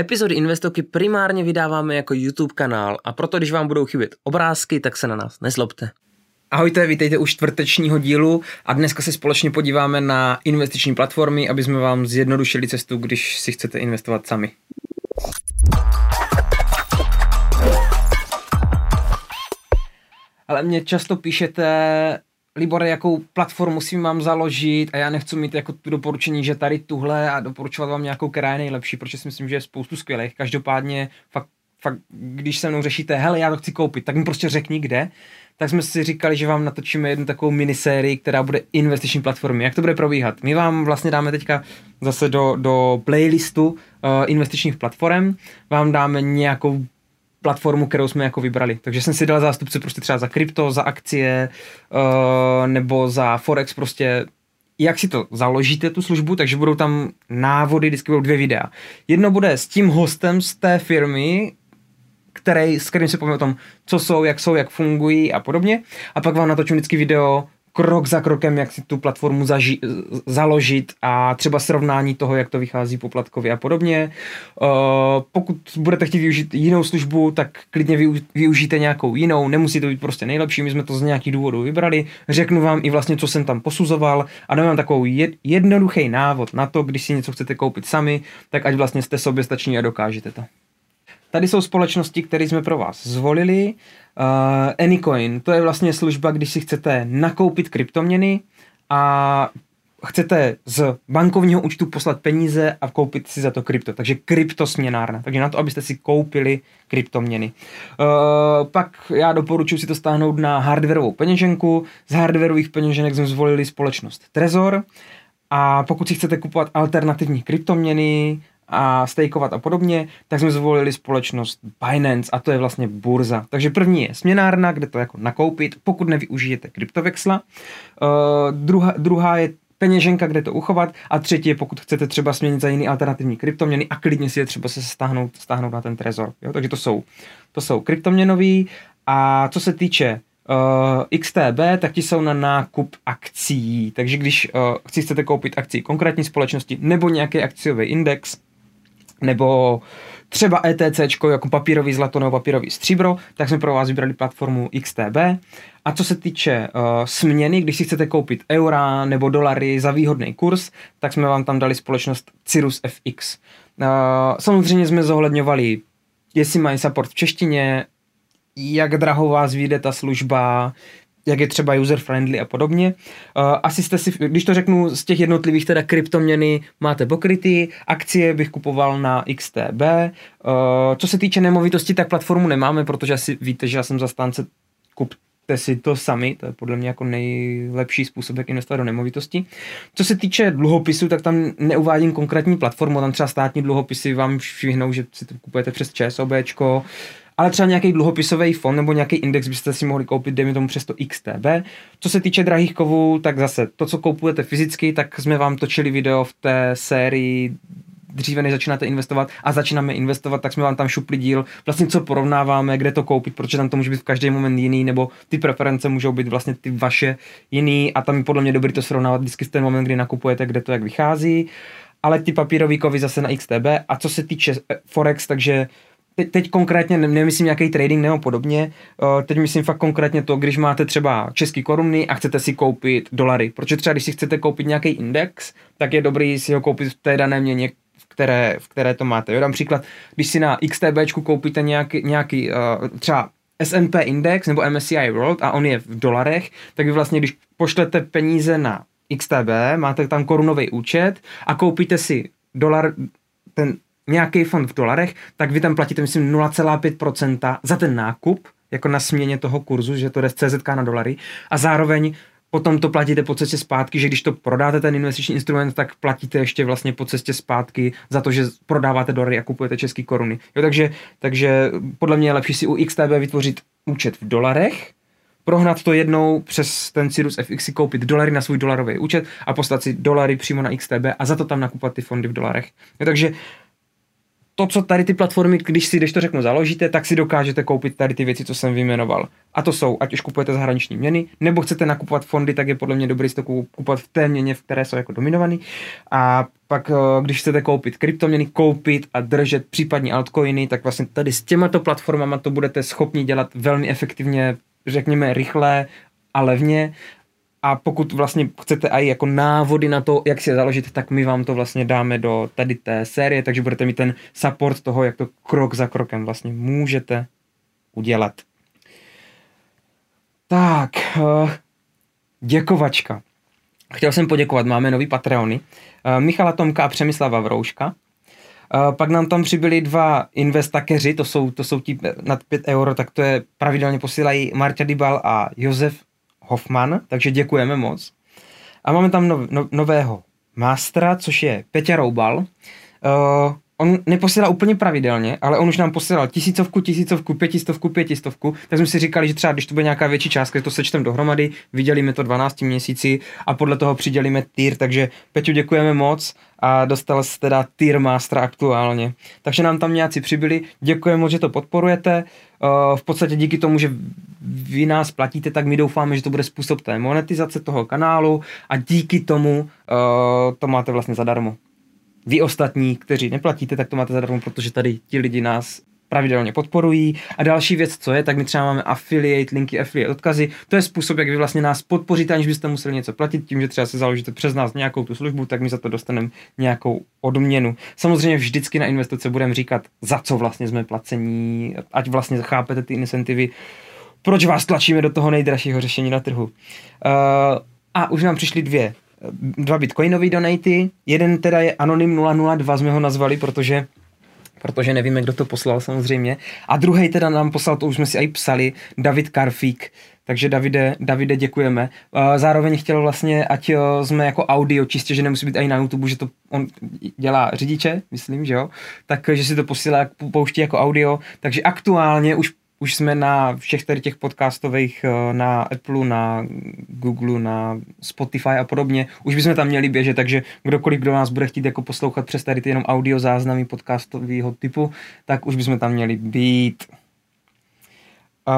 Epizody Investoky primárně vydáváme jako YouTube kanál a proto, když vám budou chybět obrázky, tak se na nás nezlobte. Ahojte, vítejte u čtvrtečního dílu a dneska se společně podíváme na investiční platformy, aby jsme vám zjednodušili cestu, když si chcete investovat sami. Ale mě často píšete, Libore, jakou platformu si mám založit a já nechci mít jako tu doporučení, že tady tuhle a doporučovat vám nějakou, která je nejlepší, protože si myslím, že je spoustu skvělých. Každopádně fakt, fakt, když se mnou řešíte, hele, já to chci koupit, tak mi prostě řekni kde, tak jsme si říkali, že vám natočíme jednu takovou minisérii, která bude investiční platformy. Jak to bude probíhat? My vám vlastně dáme teďka zase do, do playlistu uh, investičních platform, vám dáme nějakou platformu, kterou jsme jako vybrali. Takže jsem si dal zástupce prostě třeba za krypto, za akcie uh, nebo za forex prostě jak si to založíte, tu službu, takže budou tam návody, vždycky budou dvě videa. Jedno bude s tím hostem z té firmy, který, s kterým se povíme o tom, co jsou, jak jsou, jak fungují a podobně. A pak vám natočím vždycky video krok za krokem, jak si tu platformu zaži- založit a třeba srovnání toho, jak to vychází poplatkově a podobně. Uh, pokud budete chtít využít jinou službu, tak klidně využ- využijte nějakou jinou, nemusí to být prostě nejlepší, my jsme to z nějakých důvodů vybrali. Řeknu vám i vlastně, co jsem tam posuzoval a dám vám takovou jed- jednoduchý návod na to, když si něco chcete koupit sami, tak ať vlastně jste soběstační a dokážete to. Tady jsou společnosti, které jsme pro vás zvolili. Uh, Anycoin, to je vlastně služba, když si chcete nakoupit kryptoměny a chcete z bankovního účtu poslat peníze a koupit si za to krypto. Takže kryptosměnárna. Takže na to, abyste si koupili kryptoměny. Uh, pak já doporučuji si to stáhnout na hardwareovou peněženku. Z hardwareových peněženek jsme zvolili společnost Trezor. A pokud si chcete kupovat alternativní kryptoměny, a stejkovat a podobně, tak jsme zvolili společnost Binance a to je vlastně burza. Takže první je směnárna, kde to jako nakoupit, pokud nevyužijete kryptovexla. Uh, druhá, druhá je peněženka, kde to uchovat a třetí je, pokud chcete třeba směnit za jiný alternativní kryptoměny a klidně si je třeba se stáhnout, stáhnout na ten trezor. Jo? Takže to jsou, to jsou kryptoměnový a co se týče uh, XTB, tak ti jsou na nákup akcí. Takže když uh, chcete koupit akcí konkrétní společnosti nebo nějaký akciový index, nebo třeba ETC jako papírový zlato nebo papírový stříbro, tak jsme pro vás vybrali platformu XTB. A co se týče uh, směny, když si chcete koupit eura nebo dolary za výhodný kurz, tak jsme vám tam dali společnost Cirrus FX. Uh, samozřejmě jsme zohledňovali, jestli mají support v češtině, jak draho vás vyjde ta služba, jak je třeba user-friendly a podobně. Uh, asi jste si, když to řeknu, z těch jednotlivých teda kryptoměny máte pokrytý, akcie bych kupoval na XTB. Uh, co se týče nemovitosti, tak platformu nemáme, protože asi víte, že já jsem zastánce kupte si to sami, to je podle mě jako nejlepší způsob, jak investovat do nemovitosti. Co se týče dluhopisu, tak tam neuvádím konkrétní platformu, tam třeba státní dluhopisy vám švihnou, že si to kupujete přes ČSOBčko, ale třeba nějaký dluhopisový fond nebo nějaký index byste si mohli koupit, dejme tomu přes to XTB. Co se týče drahých kovů, tak zase to, co kupujete fyzicky, tak jsme vám točili video v té sérii dříve než začínáte investovat a začínáme investovat, tak jsme vám tam šupli díl, vlastně co porovnáváme, kde to koupit, protože tam to může být v každý moment jiný, nebo ty preference můžou být vlastně ty vaše jiný a tam je podle mě dobrý to srovnávat vždycky v ten moment, kdy nakupujete, kde to jak vychází. Ale ty papírový kovy zase na XTB a co se týče eh, Forex, takže teď, teď konkrétně nemyslím nějaký trading nebo podobně, teď myslím fakt konkrétně to, když máte třeba český koruny a chcete si koupit dolary, protože třeba když si chcete koupit nějaký index, tak je dobrý si ho koupit v té dané měně, v které, v které to máte. Jo, dám příklad, když si na XTB koupíte nějaký, nějaký třeba S&P index nebo MSCI World a on je v dolarech, tak vy vlastně, když pošlete peníze na XTB, máte tam korunový účet a koupíte si dolar, ten nějaký fond v dolarech, tak vy tam platíte, myslím, 0,5% za ten nákup, jako na směně toho kurzu, že to jde z CZK na dolary a zároveň potom to platíte po cestě zpátky, že když to prodáte ten investiční instrument, tak platíte ještě vlastně po cestě zpátky za to, že prodáváte dolary a kupujete české koruny. Jo, takže, takže podle mě je lepší si u XTB vytvořit účet v dolarech, prohnat to jednou přes ten Cirrus FX, koupit dolary na svůj dolarový účet a poslat si dolary přímo na XTB a za to tam nakupovat ty fondy v dolarech. Jo, takže to, co tady ty platformy, když si, když to řeknu, založíte, tak si dokážete koupit tady ty věci, co jsem vyjmenoval. A to jsou, ať už kupujete zahraniční měny, nebo chcete nakupovat fondy, tak je podle mě dobré si to kupovat v té měně, v které jsou jako dominovaný. A pak, eh, když chcete koupit kryptoměny, koupit a držet případně altcoiny, tak vlastně tady s těmato platformama to budete schopni dělat velmi efektivně, řekněme rychle a levně a pokud vlastně chcete i jako návody na to, jak si je založit, tak my vám to vlastně dáme do tady té série, takže budete mít ten support toho, jak to krok za krokem vlastně můžete udělat. Tak, uh, děkovačka. Chtěl jsem poděkovat, máme nový Patreony. Uh, Michala Tomka a Přemyslava Vrouška. Uh, pak nám tam přibyli dva investakeři, to jsou, to jsou ti nad 5 euro, tak to je pravidelně posílají Marta Dybal a Josef Hoffman, takže děkujeme moc. A máme tam nov, no, nového mástra, což je Peťa Roubal. Uh, on neposílá úplně pravidelně, ale on už nám posílal tisícovku, tisícovku, pětistovku, pětistovku, tak jsme si říkali, že třeba když to bude nějaká větší částka, to sečtem dohromady, vydělíme to 12 měsíci a podle toho přidělíme týr, takže Peťu děkujeme moc a dostal se teda tier master aktuálně. Takže nám tam nějací přibyli, děkujeme moc, že to podporujete, uh, v podstatě díky tomu, že vy nás platíte, tak my doufáme, že to bude způsob té monetizace toho kanálu a díky tomu uh, to máte vlastně zadarmo. Vy ostatní, kteří neplatíte, tak to máte zadarmo, protože tady ti lidi nás pravidelně podporují. A další věc, co je, tak my třeba máme affiliate, linky, affiliate odkazy. To je způsob, jak vy vlastně nás podpoříte, aniž byste museli něco platit. Tím, že třeba se založíte přes nás nějakou tu službu, tak my za to dostaneme nějakou odměnu. Samozřejmě vždycky na investice budeme říkat, za co vlastně jsme placení, ať vlastně chápete ty incentivy, proč vás tlačíme do toho nejdražšího řešení na trhu. Uh, a už nám přišly dvě dva bitcoinové donaty, jeden teda je Anonym 002, jsme ho nazvali, protože protože nevíme, kdo to poslal samozřejmě. A druhý teda nám poslal, to už jsme si i psali, David Karfík, takže Davide, Davide děkujeme. Zároveň chtěl vlastně, ať jsme jako audio, čistě, že nemusí být i na YouTube, že to on dělá řidiče, myslím, že jo, takže si to posílá, pouští jako audio, takže aktuálně už už jsme na všech tady těch podcastových, eh, na Apple, na Google, na Spotify a podobně, už bychom tam měli běžet, takže kdokoliv, kdo nás bude chtít jako poslouchat přes tady ty jenom audio záznamy podcastového typu, tak už bychom tam měli být. Uh,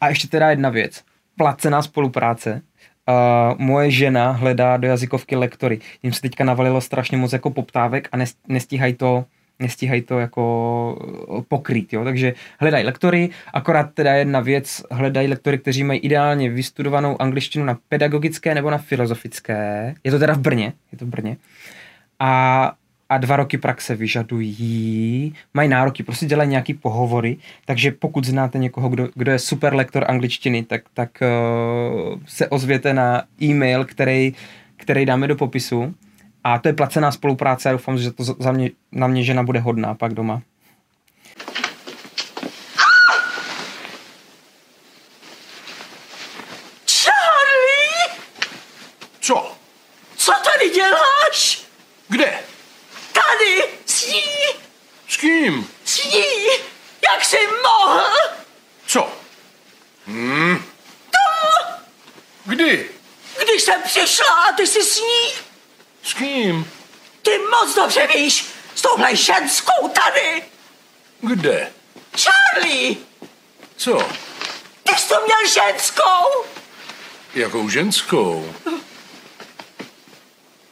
a ještě teda jedna věc. Placená spolupráce. Uh, moje žena hledá do jazykovky lektory. Jim se teďka navalilo strašně moc jako poptávek a nestíhají to nestíhají to jako pokrýt, jo? takže hledají lektory, akorát teda jedna věc, hledají lektory, kteří mají ideálně vystudovanou angličtinu na pedagogické nebo na filozofické, je to teda v Brně, je to v Brně, a, a dva roky praxe vyžadují, mají nároky, prostě dělají nějaký pohovory, takže pokud znáte někoho, kdo, kdo je super lektor angličtiny, tak, tak uh, se ozvěte na e-mail, který, který dáme do popisu a to je placená spolupráce a doufám, že to za mě, na mě žena bude hodná pak doma. Charlie! Co? Co tady děláš? Kde? Tady, s ní, S kým? s ní. Jak jsi mohl? Co? Hmm. Kdy? Když jsem přišla a ty jsi s ní, S kým? ty moc dobře víš, s touhle ženskou tady. Kde? Charlie, Co? ty jsi to měl ženskou. Jakou ženskou?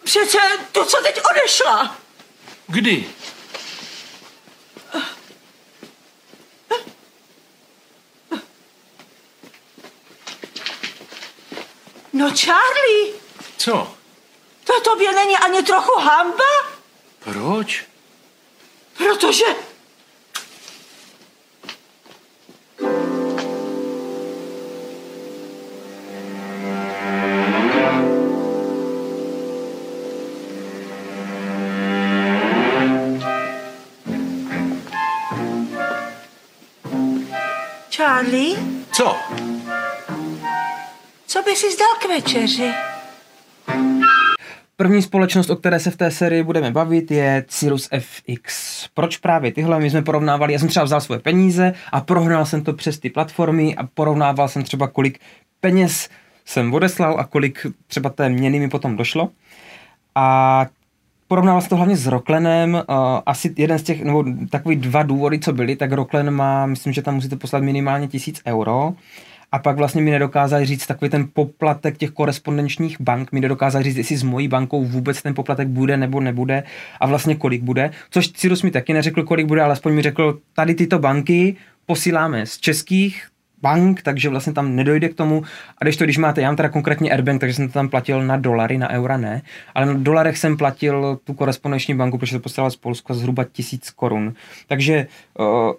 Přece tu, co teď odešla. Kdy? No Charlie, Co? To tobě není ani trochu hamba? Proč? Protože... Charlie, Co? co by si zdal k večeři? První společnost, o které se v té sérii budeme bavit, je Cirrus FX. Proč právě tyhle? My jsme porovnávali, já jsem třeba vzal svoje peníze a prohnal jsem to přes ty platformy a porovnával jsem třeba, kolik peněz jsem odeslal a kolik třeba té měny mi potom došlo. A porovnával se to hlavně s Rocklenem, uh, asi jeden z těch, nebo takový dva důvody, co byly, tak Rocklen má, myslím, že tam musíte poslat minimálně tisíc euro, a pak vlastně mi nedokázali říct takový ten poplatek těch korespondenčních bank, mi nedokázali říct, jestli s mojí bankou vůbec ten poplatek bude nebo nebude a vlastně kolik bude, což Cirus mi taky neřekl, kolik bude, ale aspoň mi řekl, tady tyto banky posíláme z českých bank, takže vlastně tam nedojde k tomu. A když to, když máte, já mám teda konkrétně Airbank, takže jsem to tam platil na dolary, na eura ne, ale na dolarech jsem platil tu korespondenční banku, protože to posílala z Polska zhruba tisíc korun. Takže uh,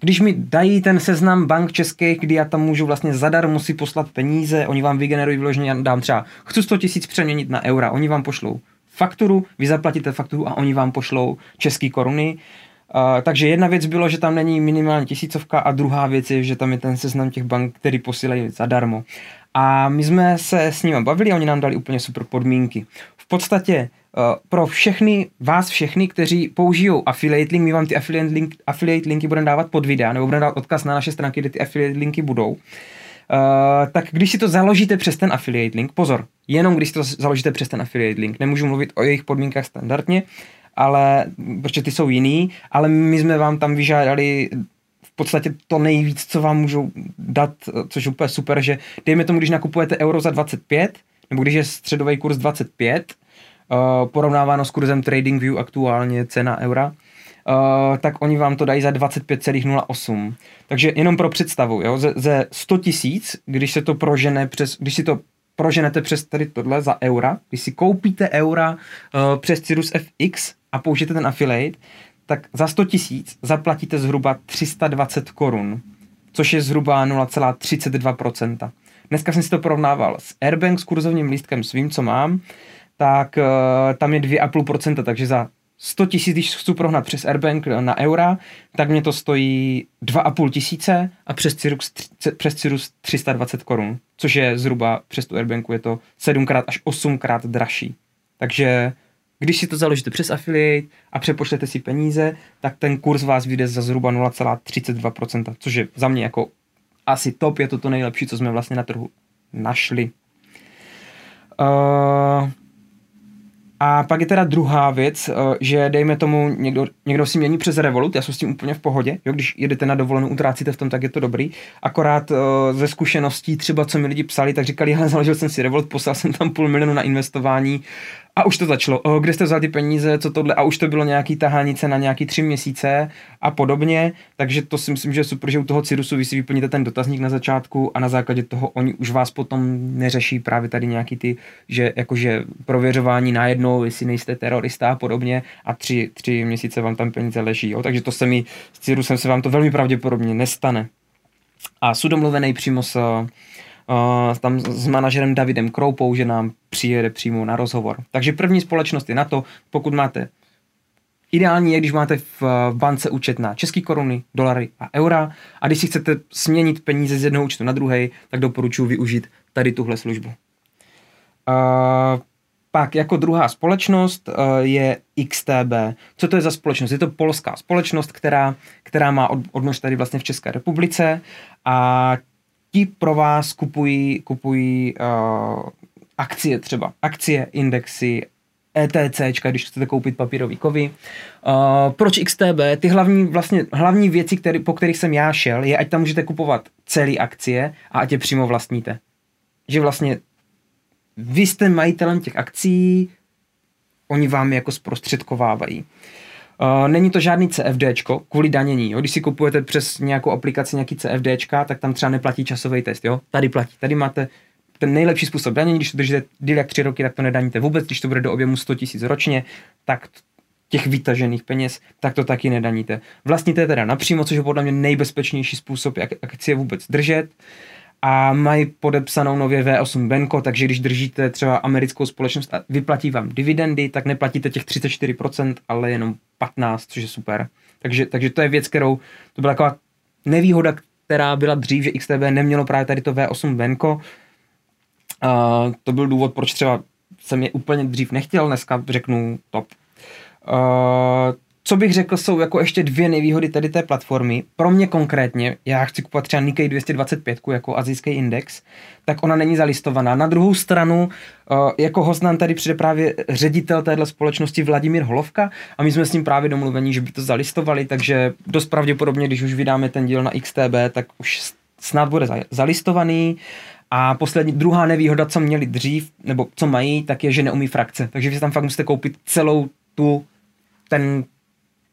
když mi dají ten seznam bank českých, kdy já tam můžu vlastně zadarmo si poslat peníze, oni vám vygenerují vyloženě, já dám třeba, chci 100 tisíc přeměnit na eura, oni vám pošlou fakturu, vy zaplatíte fakturu a oni vám pošlou české koruny. Uh, takže jedna věc bylo, že tam není minimálně tisícovka a druhá věc je, že tam je ten seznam těch bank, který posílají zadarmo. A my jsme se s nimi bavili a oni nám dali úplně super podmínky. V podstatě pro všechny, vás všechny, kteří použijou affiliate link, my vám ty affiliate, link, affiliate linky budeme dávat pod videa, nebo budeme dávat odkaz na naše stránky, kde ty affiliate linky budou. Uh, tak když si to založíte přes ten affiliate link, pozor, jenom když si to založíte přes ten affiliate link, nemůžu mluvit o jejich podmínkách standardně, ale, protože ty jsou jiný, ale my jsme vám tam vyžádali v podstatě to nejvíc, co vám můžou dát, což je úplně super, že dejme tomu, když nakupujete euro za 25, nebo když je středový kurz 25, uh, porovnáváno s kurzem TradingView aktuálně cena eura, uh, tak oni vám to dají za 25,08. Takže jenom pro představu, jo, ze, ze 100 tisíc, když se to prožene přes, když si to proženete přes tady tohle za eura, když si koupíte eura uh, přes Cirrus FX a použijete ten affiliate, tak za 100 tisíc zaplatíte zhruba 320 korun, což je zhruba 0,32%. Dneska jsem si to porovnával s Airbank s kurzovním lístkem svým, co mám, tak uh, tam je 2,5%, takže za 100 tisíc, když chci prohnat přes Airbank na eura, tak mě to stojí 2,5 tisíce a přes Cirrus, přes Cirrus 320 korun, což je zhruba přes tu Airbanku je to 7x až 8x dražší. Takže když si to založíte přes affiliate a přepošlete si peníze, tak ten kurz vás vyjde za zhruba 0,32%, což je za mě jako asi top, je to to nejlepší, co jsme vlastně na trhu našli. Uh, a pak je teda druhá věc, uh, že dejme tomu, někdo, někdo si mění přes Revolut, já jsem s tím úplně v pohodě, jo, když jedete na dovolenou, utrácíte v tom, tak je to dobrý. Akorát uh, ze zkušeností třeba, co mi lidi psali, tak říkali, hele, založil jsem si Revolut, poslal jsem tam půl milionu na investování a už to začalo. O, kde jste vzal ty peníze, co tohle? A už to bylo nějaký tahánice na nějaký tři měsíce a podobně. Takže to si myslím, že je super, že u toho Cirusu vy si vyplníte ten dotazník na začátku a na základě toho oni už vás potom neřeší právě tady nějaký ty, že jakože prověřování najednou, jestli nejste terorista a podobně a tři, tři měsíce vám tam peníze leží. Jo? Takže to se mi s Cirusem se vám to velmi pravděpodobně nestane. A jsou domluvený přímo s uh, tam s manažerem Davidem Kroupou, že nám přijede přímo na rozhovor. Takže první společnost je na to, pokud máte Ideální je, když máte v, bance účet na české koruny, dolary a eura a když si chcete směnit peníze z jednoho účtu na druhý, tak doporučuji využít tady tuhle službu. Uh, pak jako druhá společnost uh, je XTB. Co to je za společnost? Je to polská společnost, která, která má od, odnož tady vlastně v České republice a ti pro vás kupují, kupují uh, akcie třeba, akcie, indexy, ETC, když chcete koupit papírový kovy. Uh, proč XTB? Ty hlavní, vlastně, hlavní věci, který, po kterých jsem já šel, je, ať tam můžete kupovat celé akcie a ať je přímo vlastníte. Že vlastně vy jste majitelem těch akcí, oni vám je jako zprostředkovávají. Uh, není to žádný CFD kvůli danění. Jo? Když si kupujete přes nějakou aplikaci nějaký CFD, tak tam třeba neplatí časový test. Jo? Tady platí. Tady máte ten nejlepší způsob danění, když to držíte díl jak tři roky, tak to nedaníte vůbec. Když to bude do objemu 100 000 ročně, tak těch vytažených peněz, tak to taky nedaníte. Vlastníte teda napřímo, což je podle mě nejbezpečnější způsob, jak akcie vůbec držet a mají podepsanou nově V8 Benko, takže když držíte třeba americkou společnost a vyplatí vám dividendy, tak neplatíte těch 34%, ale jenom 15, což je super. Takže, takže to je věc, kterou, to byla taková nevýhoda, která byla dřív, že XTB nemělo právě tady to V8 Benko. Uh, to byl důvod, proč třeba jsem je úplně dřív nechtěl, dneska řeknu top. Uh, co bych řekl, jsou jako ještě dvě nevýhody tady té platformy. Pro mě konkrétně, já chci kupovat třeba Nikkei 225 jako azijský index, tak ona není zalistovaná. Na druhou stranu, eh, jako host nám tady přijde právě ředitel téhle společnosti Vladimír Holovka a my jsme s ním právě domluvení, že by to zalistovali, takže dost pravděpodobně, když už vydáme ten díl na XTB, tak už snad bude zalistovaný. A poslední, druhá nevýhoda, co měli dřív, nebo co mají, tak je, že neumí frakce. Takže vy si tam fakt musíte koupit celou tu, ten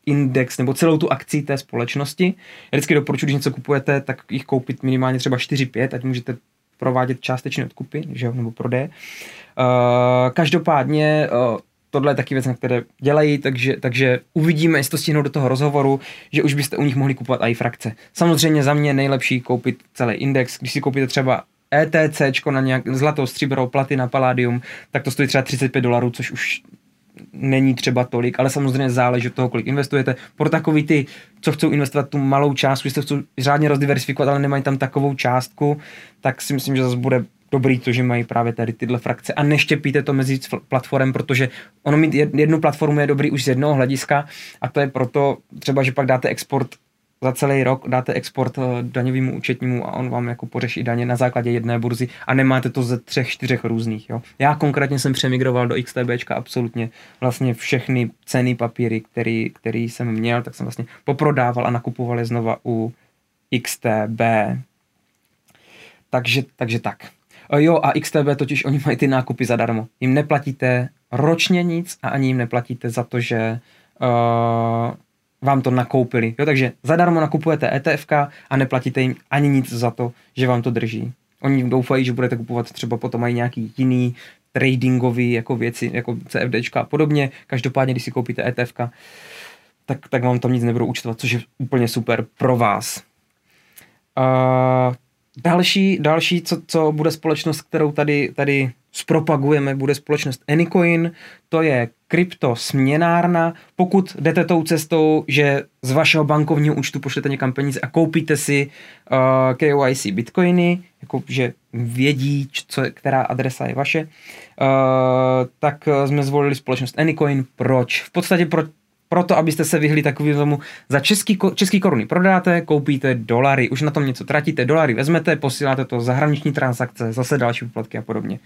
index nebo celou tu akci té společnosti. Já vždycky doporučuji, když něco kupujete, tak jich koupit minimálně třeba 4-5, ať můžete provádět částečné odkupy, že jo, nebo prodeje. Uh, každopádně uh, tohle je taky věc, na které dělají, takže, takže uvidíme, jestli to stihnou do toho rozhovoru, že už byste u nich mohli kupovat i frakce. Samozřejmě za mě nejlepší koupit celý index, když si koupíte třeba ETC na nějak zlatou, stříbro, platina, palladium, tak to stojí třeba 35 dolarů, což už není třeba tolik, ale samozřejmě záleží od toho, kolik investujete. Pro takový ty, co chcou investovat tu malou částku, jestli chcou řádně rozdiversifikovat, ale nemají tam takovou částku, tak si myslím, že zase bude dobrý to, že mají právě tady tyhle frakce a neštěpíte to mezi platformem, protože ono mít jednu platformu je dobrý už z jednoho hlediska a to je proto třeba, že pak dáte export za celý rok dáte export eh, daňovému účetnímu a on vám jako pořeší daně na základě jedné burzy a nemáte to ze třech, čtyřech různých. Jo. Já konkrétně jsem přemigroval do XTBčka absolutně vlastně všechny ceny papíry, který, který jsem měl, tak jsem vlastně poprodával a nakupoval je znova u XTB. Takže, takže tak. Eh, jo a XTB totiž oni mají ty nákupy zadarmo. Jim neplatíte ročně nic a ani jim neplatíte za to, že uh, vám to nakoupili. Jo, takže zadarmo nakupujete ETF a neplatíte jim ani nic za to, že vám to drží. Oni doufají, že budete kupovat třeba potom mají nějaký jiný tradingový jako věci, jako CFD a podobně. Každopádně, když si koupíte ETF, tak, tak vám tam nic nebudou účtovat, což je úplně super pro vás. Uh, další, další co, co bude společnost, kterou tady, tady zpropagujeme, bude společnost Anycoin, to je krypto směnárna. Pokud jdete tou cestou, že z vašeho bankovního účtu pošlete někam peníze a koupíte si uh, KYC bitcoiny, jako že vědí, co, která adresa je vaše, uh, tak jsme zvolili společnost Anycoin. Proč? V podstatě pro, proto, abyste se vyhli takovým tomu, za český, český koruny prodáte, koupíte dolary, už na tom něco tratíte, dolary vezmete, posíláte to zahraniční transakce, zase další poplatky a podobně.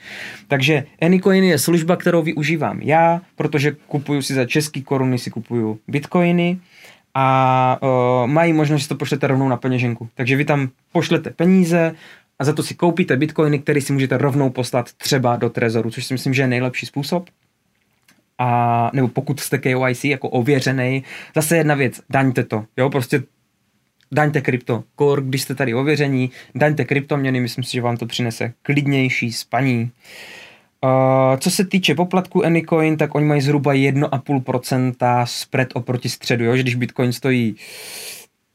Takže Anycoin je služba, kterou využívám já, protože kupuju si za český koruny, si kupuju bitcoiny a uh, mají možnost, že to pošlete rovnou na peněženku. Takže vy tam pošlete peníze, a za to si koupíte bitcoiny, které si můžete rovnou poslat třeba do trezoru, což si myslím, že je nejlepší způsob a nebo pokud jste KYC jako ověřený, zase jedna věc, daňte to, jo, prostě daňte krypto. Kor, když jste tady ověření, daňte kryptoměny, myslím si, že vám to přinese klidnější spaní. Uh, co se týče poplatku Anycoin, tak oni mají zhruba 1,5% spread oproti středu, jo? že když Bitcoin stojí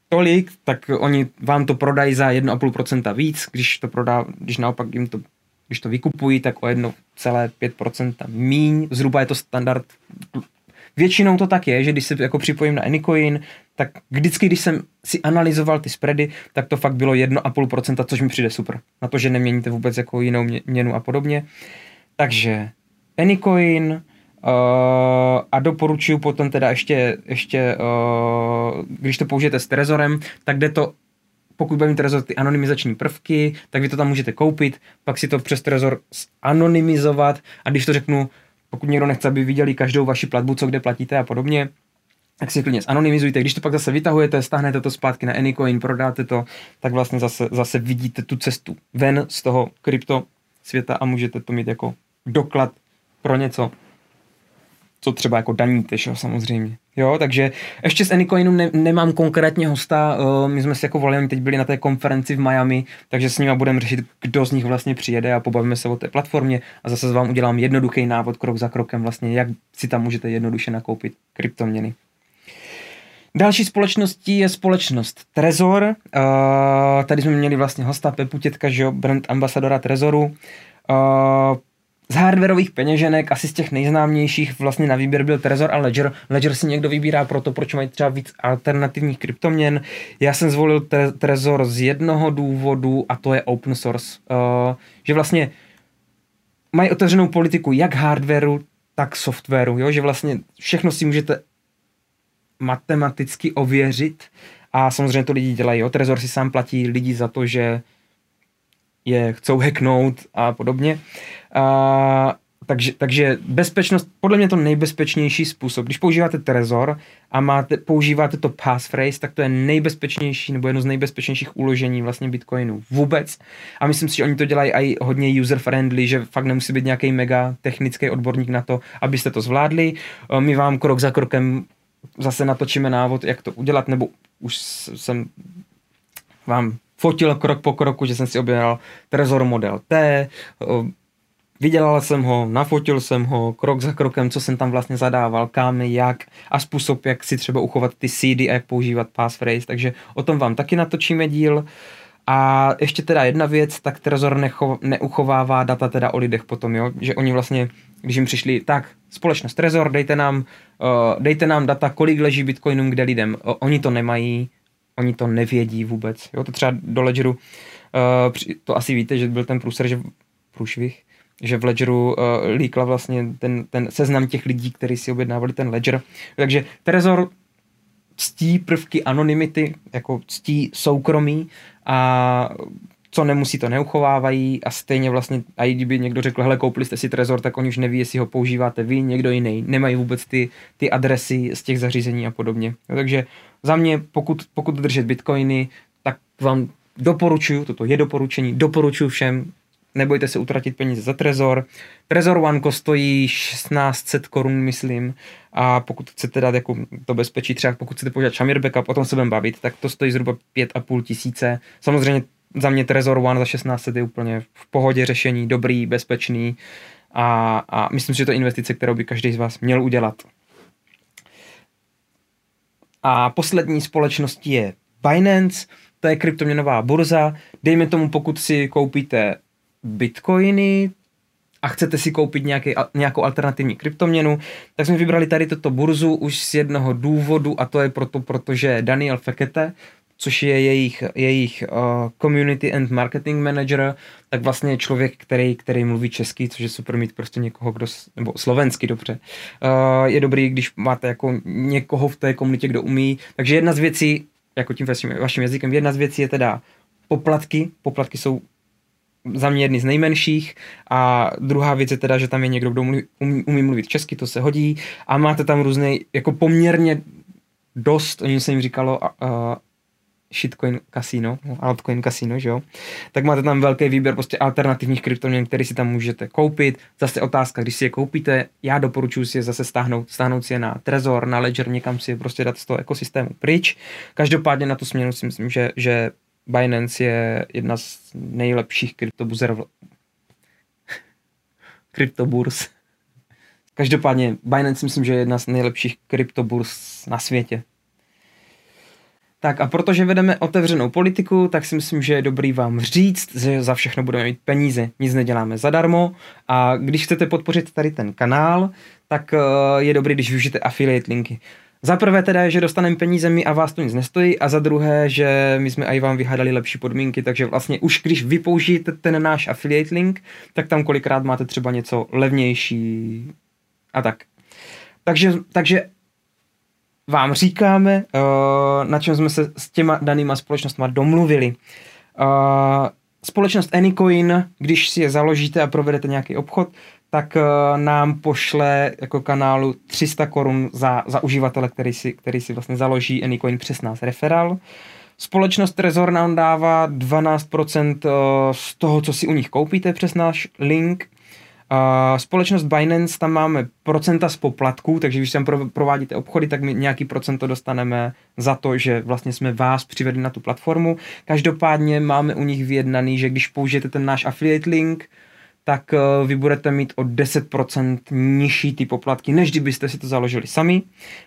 tolik, tak oni vám to prodají za 1,5% víc, když to prodá, když naopak jim to když to vykupují, tak o 1,5% míň, zhruba je to standard. Většinou to tak je, že když se jako připojím na Anycoin, tak vždycky, když jsem si analyzoval ty spready, tak to fakt bylo 1,5%, což mi přijde super. Na to, že neměníte vůbec jako jinou měnu a podobně. Takže Anycoin, uh, a doporučuji potom teda ještě, ještě uh, když to použijete s Trezorem, tak jde to pokud budete mít Trezor ty anonymizační prvky, tak vy to tam můžete koupit, pak si to přes Trezor anonymizovat a když to řeknu, pokud někdo nechce, aby viděli každou vaši platbu, co kde platíte a podobně, tak si klidně zanonymizujte. Když to pak zase vytahujete, stáhnete to zpátky na Anycoin, prodáte to, tak vlastně zase, zase vidíte tu cestu ven z toho krypto světa a můžete to mít jako doklad pro něco, co třeba jako daníte, jo, samozřejmě. Jo, takže ještě z Anycoinu ne, nemám konkrétně hosta, uh, my jsme si jako volili, teď byli na té konferenci v Miami, takže s nimi budeme řešit, kdo z nich vlastně přijede a pobavíme se o té platformě a zase vám udělám jednoduchý návod krok za krokem vlastně, jak si tam můžete jednoduše nakoupit kryptoměny. Další společností je společnost Trezor. Uh, tady jsme měli vlastně hosta Pepu Tětka, že jo, brand ambasadora Trezoru. Uh, z hardwareových peněženek, asi z těch nejznámějších vlastně na výběr byl Trezor a Ledger. Ledger si někdo vybírá proto, proč mají třeba víc alternativních kryptoměn. Já jsem zvolil tre- Trezor z jednoho důvodu a to je open source. Uh, že vlastně mají otevřenou politiku jak hardwareu, tak softwaru, jo? že vlastně všechno si můžete matematicky ověřit a samozřejmě to lidi dělají. Jo. Trezor si sám platí lidi za to, že je chcou hacknout a podobně. A, takže, takže bezpečnost, podle mě to nejbezpečnější způsob. Když používáte Trezor a máte, používáte to passphrase, tak to je nejbezpečnější nebo jedno z nejbezpečnějších uložení vlastně Bitcoinu vůbec. A myslím si, že oni to dělají i hodně user-friendly, že fakt nemusí být nějaký mega technický odborník na to, abyste to zvládli. My vám krok za krokem zase natočíme návod, jak to udělat, nebo už jsem vám fotil krok po kroku, že jsem si objednal Trezor Model T, Vydělal jsem ho, nafotil jsem ho, krok za krokem, co jsem tam vlastně zadával, kam, jak a způsob, jak si třeba uchovat ty seedy a jak používat passphrase, takže o tom vám taky natočíme díl. A ještě teda jedna věc, tak Trezor necho, neuchovává data teda o lidech potom, jo? že oni vlastně, když jim přišli, tak společnost Trezor, dejte nám, uh, dejte nám data, kolik leží bitcoinům kde lidem. Uh, oni to nemají, oni to nevědí vůbec. Jo? To třeba do Ledgeru, uh, to asi víte, že byl ten průser, že průšvih, že v Ledgeru uh, líkla vlastně ten, ten seznam těch lidí, kteří si objednávali ten Ledger. Takže Trezor ctí prvky anonymity, jako ctí soukromí a co nemusí, to neuchovávají a stejně vlastně, a i kdyby někdo řekl, hele, koupili jste si Trezor, tak oni už neví, jestli ho používáte vy, někdo jiný. Nemají vůbec ty, ty adresy z těch zařízení a podobně. No, takže za mě, pokud, pokud držet bitcoiny, tak vám doporučuju, toto je doporučení, doporučuju všem, nebojte se utratit peníze za Trezor. Trezor One stojí 1600 korun, myslím, a pokud chcete dát jako to bezpečí, třeba pokud chcete použít Shamir Backup, o tom se budeme bavit, tak to stojí zhruba 5,5 tisíce. Samozřejmě za mě Trezor One za 1600 je úplně v pohodě řešení, dobrý, bezpečný a, a myslím, že to je investice, kterou by každý z vás měl udělat. A poslední společností je Binance, to je kryptoměnová burza. Dejme tomu, pokud si koupíte bitcoiny a chcete si koupit nějaký, nějakou alternativní kryptoměnu, tak jsme vybrali tady toto burzu už z jednoho důvodu a to je proto, protože Daniel Fekete, což je jejich, jejich uh, community and marketing manager, tak vlastně je člověk, který, který mluví česky, což je super mít prostě někoho, kdo, nebo slovensky dobře. Uh, je dobrý, když máte jako někoho v té komunitě, kdo umí. Takže jedna z věcí, jako tím vaším, vaším jazykem, jedna z věcí je teda poplatky. Poplatky jsou za mě jedny z nejmenších a druhá věc je teda, že tam je někdo, kdo umí, umí mluvit česky, to se hodí a máte tam různé, jako poměrně dost, oni se jim říkalo uh, shitcoin casino, no, altcoin casino, že jo, tak máte tam velký výběr prostě alternativních kryptoměn, které si tam můžete koupit. Zase otázka, když si je koupíte, já doporučuji si je zase stáhnout, stáhnout si je na Trezor, na Ledger, někam si je prostě dát z toho ekosystému pryč. Každopádně na tu směnu si myslím, že, že Binance je jedna z nejlepších kryptobuzer kryptoburs. Každopádně Binance myslím, že je jedna z nejlepších kryptoburs na světě. Tak a protože vedeme otevřenou politiku, tak si myslím, že je dobrý vám říct, že za všechno budeme mít peníze. Nic neděláme zadarmo a když chcete podpořit tady ten kanál, tak eh, je dobrý, když využijete affiliate linky. Za prvé teda, že dostaneme peníze my a vás to nic nestojí a za druhé, že my jsme i vám vyhádali lepší podmínky, takže vlastně už když vy použijete ten náš affiliate link, tak tam kolikrát máte třeba něco levnější a tak. Takže, takže vám říkáme, uh, na čem jsme se s těma danýma společnostmi domluvili. Uh, společnost Anycoin, když si je založíte a provedete nějaký obchod, tak uh, nám pošle jako kanálu 300 korun za, za uživatele, který si, který si vlastně založí Anycoin přes nás referál. Společnost Trezor nám dává 12% eh, z toho, co si u nich koupíte přes náš link. Společnost Binance, tam máme procenta z poplatků, takže když tam provádíte obchody, tak my nějaký procento dostaneme za to, že vlastně jsme vás přivedli na tu platformu. Každopádně máme u nich vyjednaný, že když použijete ten náš affiliate link, tak eh, vy budete mít o 10% nižší ty poplatky, než kdybyste si to založili sami.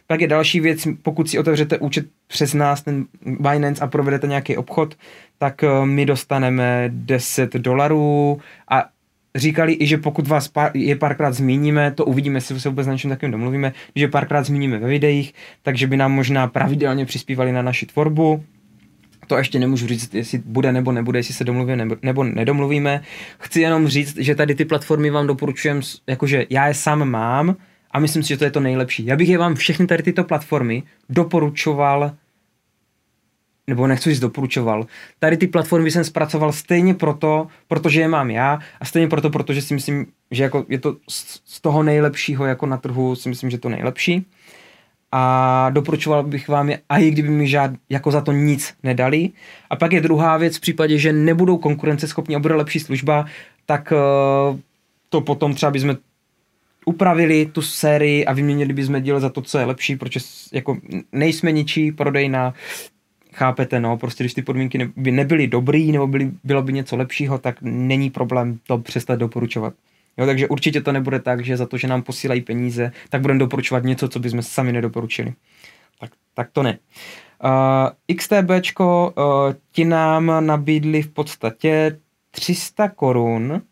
Pak je další věc, pokud si otevřete účet přes nás, ten Binance a provedete nějaký obchod, tak eh, my dostaneme 10 dolarů a říkali i, že pokud vás pár, je párkrát zmíníme, to uvidíme, jestli se vůbec na něčem takovým domluvíme, že párkrát zmíníme ve videích, takže by nám možná pravidelně přispívali na naši tvorbu, to ještě nemůžu říct, jestli bude nebo nebude, jestli se domluvíme nebo, nebo nedomluvíme. Chci jenom říct, že tady ty platformy vám doporučujem, jakože já je sám mám A myslím si, že to je to nejlepší. Já bych je vám všechny tady tyto platformy doporučoval nebo nechci říct doporučoval. Tady ty platformy jsem zpracoval stejně proto, protože je mám já a stejně proto, protože si myslím, že jako je to z toho nejlepšího jako na trhu, si myslím, že to nejlepší. A doporučoval bych vám je, a i kdyby mi žád, jako za to nic nedali. A pak je druhá věc, v případě, že nebudou konkurenceschopní a bude lepší služba, tak uh, to potom třeba bychom upravili tu sérii a vyměnili bychom díl za to, co je lepší, protože jako nejsme ničí prodejna, chápete, no, prostě když ty podmínky by nebyly dobrý nebo byly, bylo by něco lepšího, tak není problém to přestat doporučovat. Jo, takže určitě to nebude tak, že za to, že nám posílají peníze, tak budeme doporučovat něco, co bychom sami nedoporučili. Tak, tak to ne. Uh, XTBčko uh, ti nám nabídli v podstatě 300 korun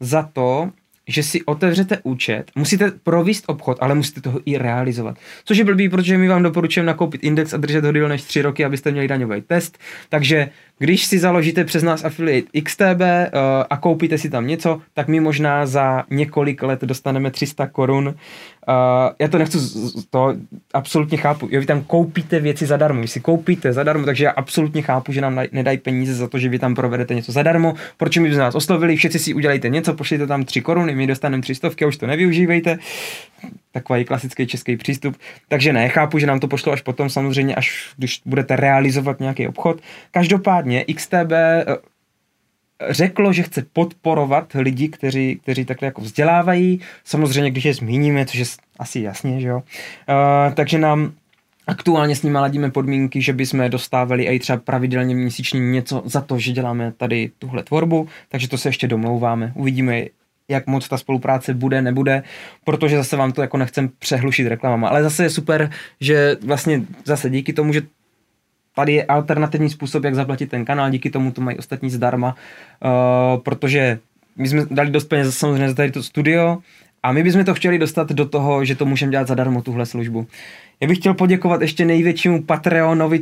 za to, že si otevřete účet, musíte províst obchod, ale musíte toho i realizovat. Což je blbý, protože my vám doporučujeme nakoupit index a držet ho díl než 3 roky, abyste měli daňový test. Takže když si založíte přes nás affiliate XTB uh, a koupíte si tam něco, tak my možná za několik let dostaneme 300 korun Uh, já to nechci, to absolutně chápu. Jo, vy tam koupíte věci zadarmo, vy si koupíte zadarmo, takže já absolutně chápu, že nám nedají peníze za to, že vy tam provedete něco zadarmo. Proč my bychom nás oslovili, všetci si udělejte něco, pošlete tam tři koruny, my dostaneme tři stovky a už to nevyužívejte. Takový klasický český přístup. Takže ne, chápu, že nám to pošlo až potom, samozřejmě, až když budete realizovat nějaký obchod. Každopádně XTB řeklo, že chce podporovat lidi, kteří, kteří takhle jako vzdělávají. Samozřejmě, když je zmíníme, což je asi jasně, že jo. Uh, takže nám Aktuálně s nimi ladíme podmínky, že bychom dostávali i třeba pravidelně měsíčně něco za to, že děláme tady tuhle tvorbu, takže to se ještě domlouváme. Uvidíme, jak moc ta spolupráce bude, nebude, protože zase vám to jako nechcem přehlušit reklamama. Ale zase je super, že vlastně zase díky tomu, že tady je alternativní způsob, jak zaplatit ten kanál, díky tomu to mají ostatní zdarma, uh, protože my jsme dali dost peněz samozřejmě za tady to studio a my bychom to chtěli dostat do toho, že to můžeme dělat zadarmo, tuhle službu. Já bych chtěl poděkovat ještě největšímu Patreonovi,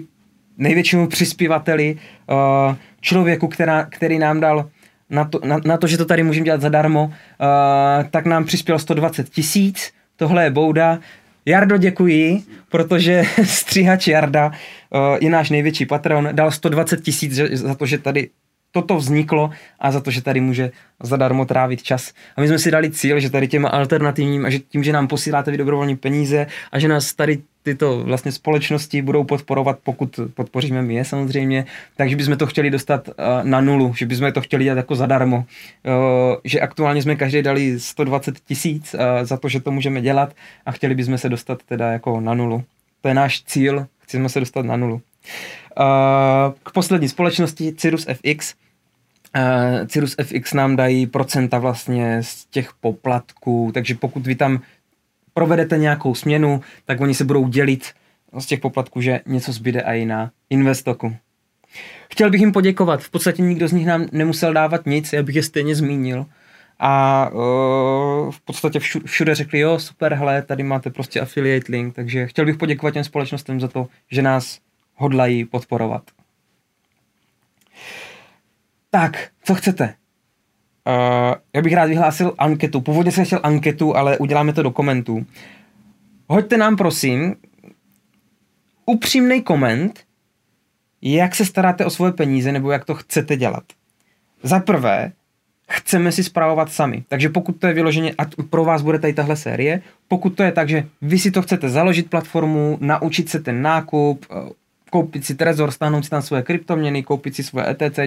největšímu přispěvateli, uh, člověku, která, který nám dal na to, na, na to, že to tady můžeme dělat zadarmo, uh, tak nám přispěl 120 tisíc, tohle je bouda. Jardo, děkuji, protože stříhač Jarda uh, je náš největší patron, dal 120 tisíc za to, že tady toto vzniklo a za to, že tady může zadarmo trávit čas. A my jsme si dali cíl, že tady těma alternativním a že tím, že nám posíláte vy dobrovolní peníze a že nás tady tyto vlastně společnosti budou podporovat, pokud podpoříme my je samozřejmě, takže bychom to chtěli dostat uh, na nulu, že bychom to chtěli dělat jako zadarmo. Uh, že aktuálně jsme každý dali 120 tisíc uh, za to, že to můžeme dělat a chtěli bychom se dostat teda jako na nulu. To je náš cíl, chceme se dostat na nulu. K poslední společnosti Cirrus FX. Cirrus FX nám dají procenta vlastně z těch poplatků, takže pokud vy tam provedete nějakou směnu, tak oni se budou dělit z těch poplatků, že něco zbyde i na Investoku. Chtěl bych jim poděkovat, v podstatě nikdo z nich nám nemusel dávat nic, já bych je stejně zmínil. A uh, v podstatě všude, všude řekli, jo, super, hele, tady máte prostě affiliate link, takže chtěl bych poděkovat těm společnostem za to, že nás hodlají podporovat. Tak, co chcete? Uh, já bych rád vyhlásil anketu. Původně jsem chtěl anketu, ale uděláme to do komentů. Hoďte nám prosím upřímný koment, jak se staráte o svoje peníze nebo jak to chcete dělat. Za prvé, chceme si zpravovat sami. Takže pokud to je vyloženě, a pro vás bude tady tahle série, pokud to je tak, že vy si to chcete založit platformu, naučit se ten nákup, koupit si Trezor, stáhnout si tam svoje kryptoměny, koupit si svoje ETC,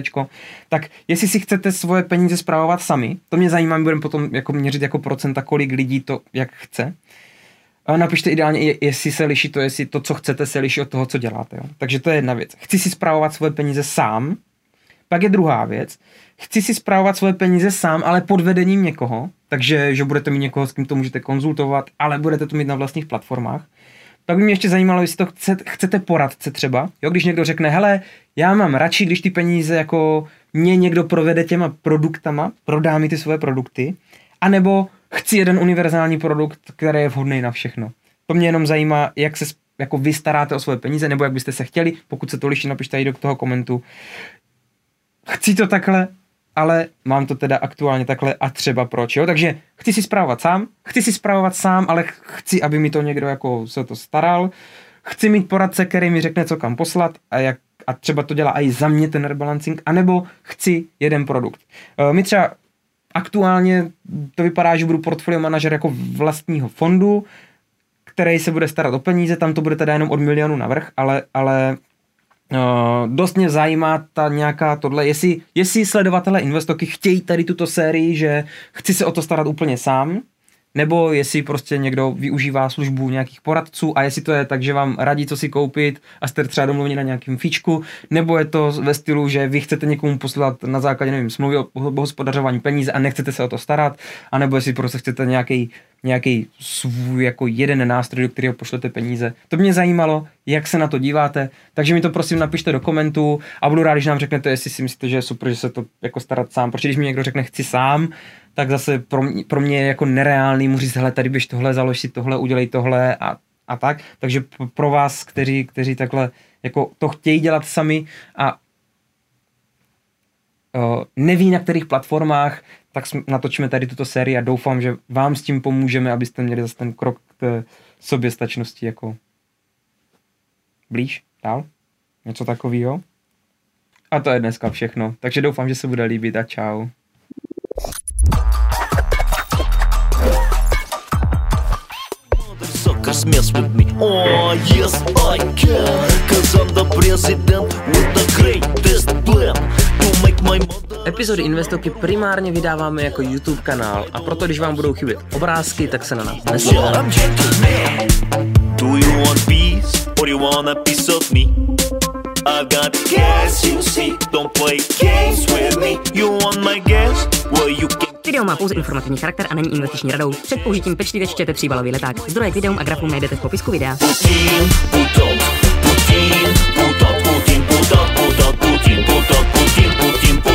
tak jestli si chcete svoje peníze zpravovat sami, to mě zajímá, my budeme potom jako měřit jako procenta, kolik lidí to jak chce. A napište ideálně, jestli se liší to, jestli to, co chcete, se liší od toho, co děláte. Jo. Takže to je jedna věc. Chci si zpravovat svoje peníze sám. Pak je druhá věc. Chci si zpravovat svoje peníze sám, ale pod vedením někoho. Takže, že budete mít někoho, s kým to můžete konzultovat, ale budete to mít na vlastních platformách tak by mě ještě zajímalo, jestli to chcete, chcete poradce třeba, jo, když někdo řekne, hele, já mám radši, když ty peníze jako mě někdo provede těma produktama, prodá mi ty svoje produkty, anebo chci jeden univerzální produkt, který je vhodný na všechno. To mě jenom zajímá, jak se jako vy staráte o svoje peníze, nebo jak byste se chtěli, pokud se to liší, napište tady do toho komentu. Chci to takhle, ale mám to teda aktuálně takhle a třeba proč, jo? Takže chci si zpravovat sám, chci si zpravovat sám, ale chci, aby mi to někdo jako se to staral, chci mít poradce, který mi řekne, co kam poslat a jak a třeba to dělá i za mě ten rebalancing, anebo chci jeden produkt. Uh, my třeba aktuálně to vypadá, že budu portfolio manažer jako vlastního fondu, který se bude starat o peníze, tam to bude teda jenom od milionu navrh, ale, ale Uh, dost mě zajímá ta nějaká tohle, jestli, jestli sledovatele Investoky chtějí tady tuto sérii, že chci se o to starat úplně sám, nebo jestli prostě někdo využívá službu nějakých poradců a jestli to je tak, že vám radí, co si koupit a jste třeba domluveni na nějakém fíčku, nebo je to ve stylu, že vy chcete někomu poslat na základě, nevím, smlouvy o hospodařování peníze a nechcete se o to starat, anebo jestli prostě chcete nějaký nějaký svůj jako jeden nástroj, do kterého pošlete peníze. To mě zajímalo, jak se na to díváte, takže mi to prosím napište do komentů a budu rád, když nám řeknete, jestli si myslíte, že je super, že se to jako starat sám, protože když mi někdo řekne chci sám, tak zase pro mě, pro mě je jako nereálný mu říct, hele, tady běž tohle, založ si tohle, udělej tohle a, a tak. Takže pro vás, kteří, kteří takhle jako to chtějí dělat sami a uh, neví na kterých platformách, tak natočíme tady tuto sérii a doufám, že vám s tím pomůžeme, abyste měli zase ten krok k soběstačnosti jako blíž, dál, něco takového. A to je dneska všechno. Takže doufám, že se bude líbit a čau. Suckers mess with me. Oh, yes, I can. Cause I'm the president with the greatest plan to make my Epizody Investoky primárně vydáváme jako YouTube kanál a proto, když vám budou chybět obrázky, tak se na nás Do you want peace or you want a piece of me? I got gas, you see, don't play games with me. You want my gas? Well, you can... Video má pouze informativní charakter a není investiční radou. Před použitím pečlivě čtěte příbalový leták. Zdroje k videům a grafům najdete v popisku videa. Putin, putot, Putin, putot, Putin, putot, Putin, putot, putot.